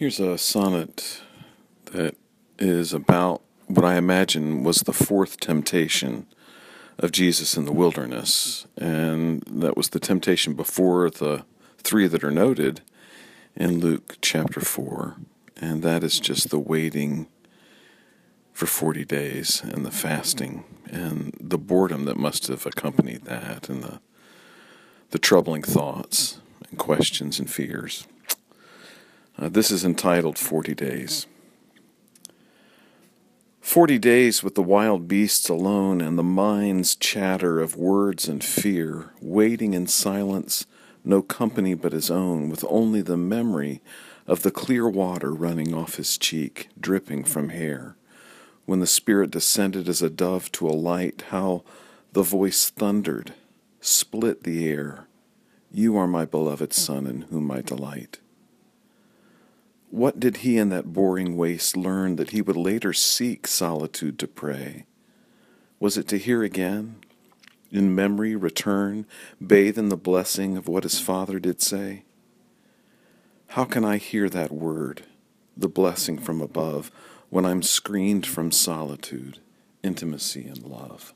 Here's a sonnet that is about what I imagine was the fourth temptation of Jesus in the wilderness. And that was the temptation before the three that are noted in Luke chapter 4. And that is just the waiting for 40 days and the fasting and the boredom that must have accompanied that and the, the troubling thoughts and questions and fears. Uh, this is entitled 40 Days. Forty days with the wild beasts alone and the mind's chatter of words and fear, waiting in silence, no company but his own, with only the memory of the clear water running off his cheek, dripping from hair. When the Spirit descended as a dove to alight, how the voice thundered, split the air. You are my beloved Son in whom I delight. What did he in that boring waste learn that he would later seek solitude to pray? Was it to hear again, in memory return, bathe in the blessing of what his father did say? How can I hear that word, the blessing from above, when I'm screened from solitude, intimacy, and love?